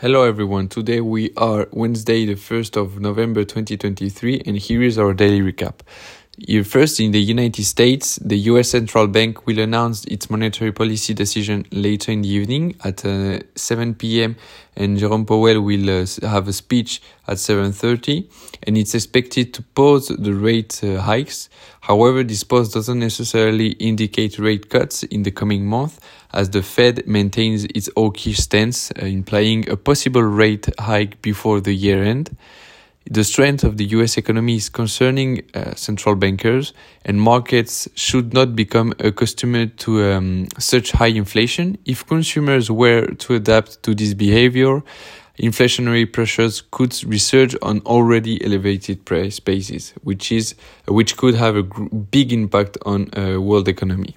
Hello everyone. Today we are Wednesday, the 1st of November 2023, and here is our daily recap. First, in the United States, the US Central Bank will announce its monetary policy decision later in the evening at uh, 7 p.m. and Jerome Powell will uh, have a speech at 7:30 and it's expected to pause the rate uh, hikes. However, this pause doesn't necessarily indicate rate cuts in the coming month as the Fed maintains its hawkish stance, uh, implying a possible rate hike before the year end. The strength of the US economy is concerning uh, central bankers, and markets should not become accustomed to um, such high inflation. If consumers were to adapt to this behavior, inflationary pressures could resurge on already elevated price bases, which is which could have a big impact on uh, world economy.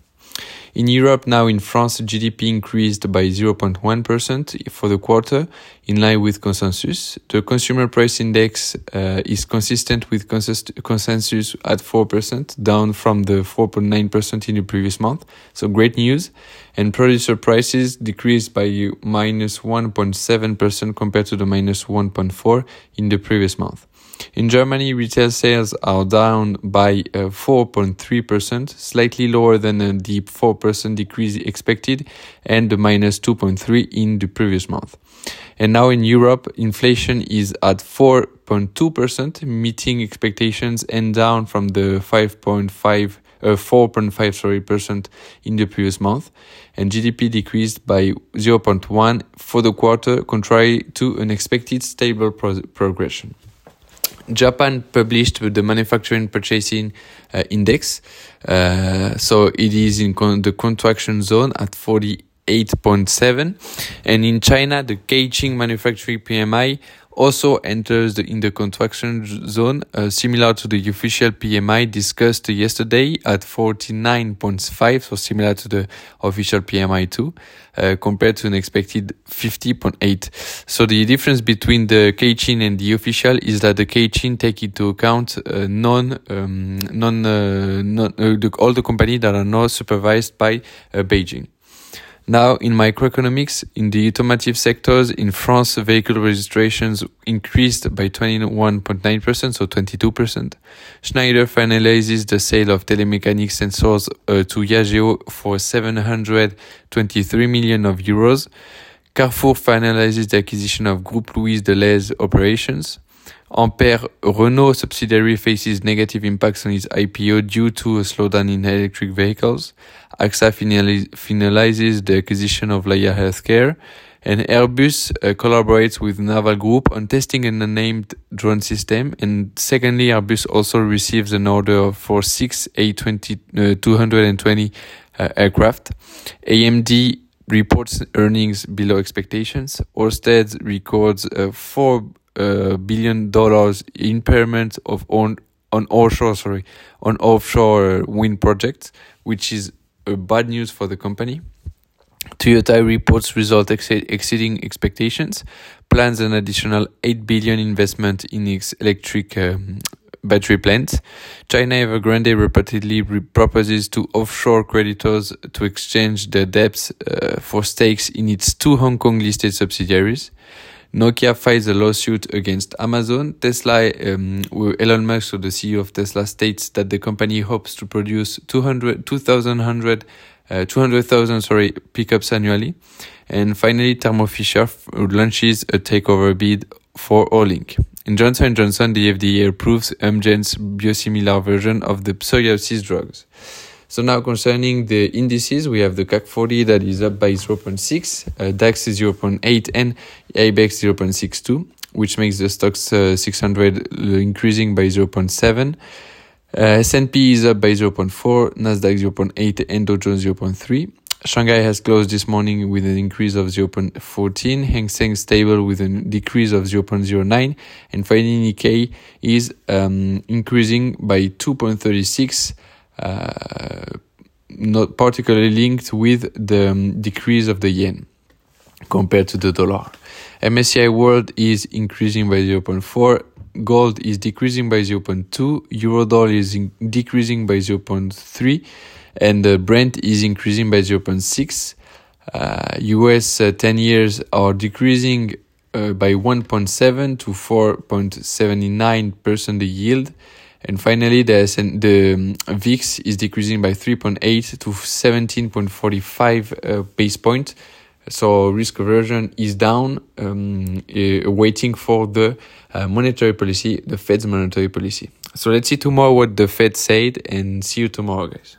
In Europe, now in France, GDP increased by 0.1% for the quarter, in line with consensus. The consumer price index uh, is consistent with consist- consensus at 4%, down from the 4.9% in the previous month. So great news. And producer prices decreased by minus 1.7% compared to the minus 1.4 in the previous month. In Germany, retail sales are down by 4.3%, uh, slightly lower than uh, the 4% decrease expected and the minus 2.3 in the previous month. And now in Europe, inflation is at 4.2%, meeting expectations and down from the 5.5 uh, 4.5 sorry percent in the previous month, and GDP decreased by 0.1 for the quarter, contrary to an expected stable pro progression. Japan published the manufacturing purchasing uh, index. Uh, so it is in con the contraction zone at 48.7. And in China, the Caixin manufacturing PMI also enters the, in the contraction zone, uh, similar to the official PMI discussed yesterday at 49.5, so similar to the official PMI too, uh, compared to an expected 50.8. So the difference between the Caixin and the official is that the Caixin take into account uh, non, um, non, uh, non uh, the, all the companies that are not supervised by uh, Beijing. Now, in microeconomics, in the automotive sectors, in France, vehicle registrations increased by 21.9%, so 22%. Schneider finalizes the sale of Telemecanique sensors uh, to Yageo for 723 million of euros. Carrefour finalizes the acquisition of Groupe Louis Delhaize operations. Ampere Renault subsidiary faces negative impacts on its IPO due to a slowdown in electric vehicles. AXA finalizes the acquisition of Laya Healthcare. And Airbus uh, collaborates with Naval Group on testing an unnamed drone system. And secondly, Airbus also receives an order for six A220 uh, 220 uh, aircraft. AMD reports earnings below expectations. Orsted records uh, 4 uh, billion dollars impairment of on on offshore sorry on offshore wind projects, which is a bad news for the company. Toyota reports results ex exceeding expectations, plans an additional 8 billion investment in its electric um, battery plants. China Evergrande reportedly re proposes to offshore creditors to exchange their debts uh, for stakes in its two Hong Kong listed subsidiaries. Nokia files a lawsuit against Amazon. Tesla, um, Elon Musk, so the CEO of Tesla, states that the company hopes to produce 200, 2,000, uh, 200,000 sorry, pickups annually. And finally, Thermo Fisher launches a takeover bid for Olink. In Johnson & Johnson, the FDA approves Amgen's biosimilar version of the psoriasis drugs. So now concerning the indices, we have the CAC 40 that is up by 0.6, uh, DAX is 0.8, and IBEX 0.62, which makes the Stoxx uh, 600 increasing by 0.7. Uh, S&P is up by 0.4, Nasdaq 0.8, and Dow Jones 0.3. Shanghai has closed this morning with an increase of 0.14, Hang Seng stable with a decrease of 0.09, and finally Nikkei is um, increasing by 2.36 uh, not particularly linked with the um, decrease of the yen compared to the dollar. MSCI World is increasing by 0.4, gold is decreasing by 0.2, Eurodollar is decreasing by 0.3, and uh, Brent is increasing by 0.6. Uh, US uh, 10 years are decreasing uh, by 1.7 to 4.79% the yield. And finally, the, the um, VIX is decreasing by 3.8 to 17.45 uh, base point. So risk aversion is down, um, uh, waiting for the uh, monetary policy, the Fed's monetary policy. So let's see tomorrow what the Fed said and see you tomorrow, guys.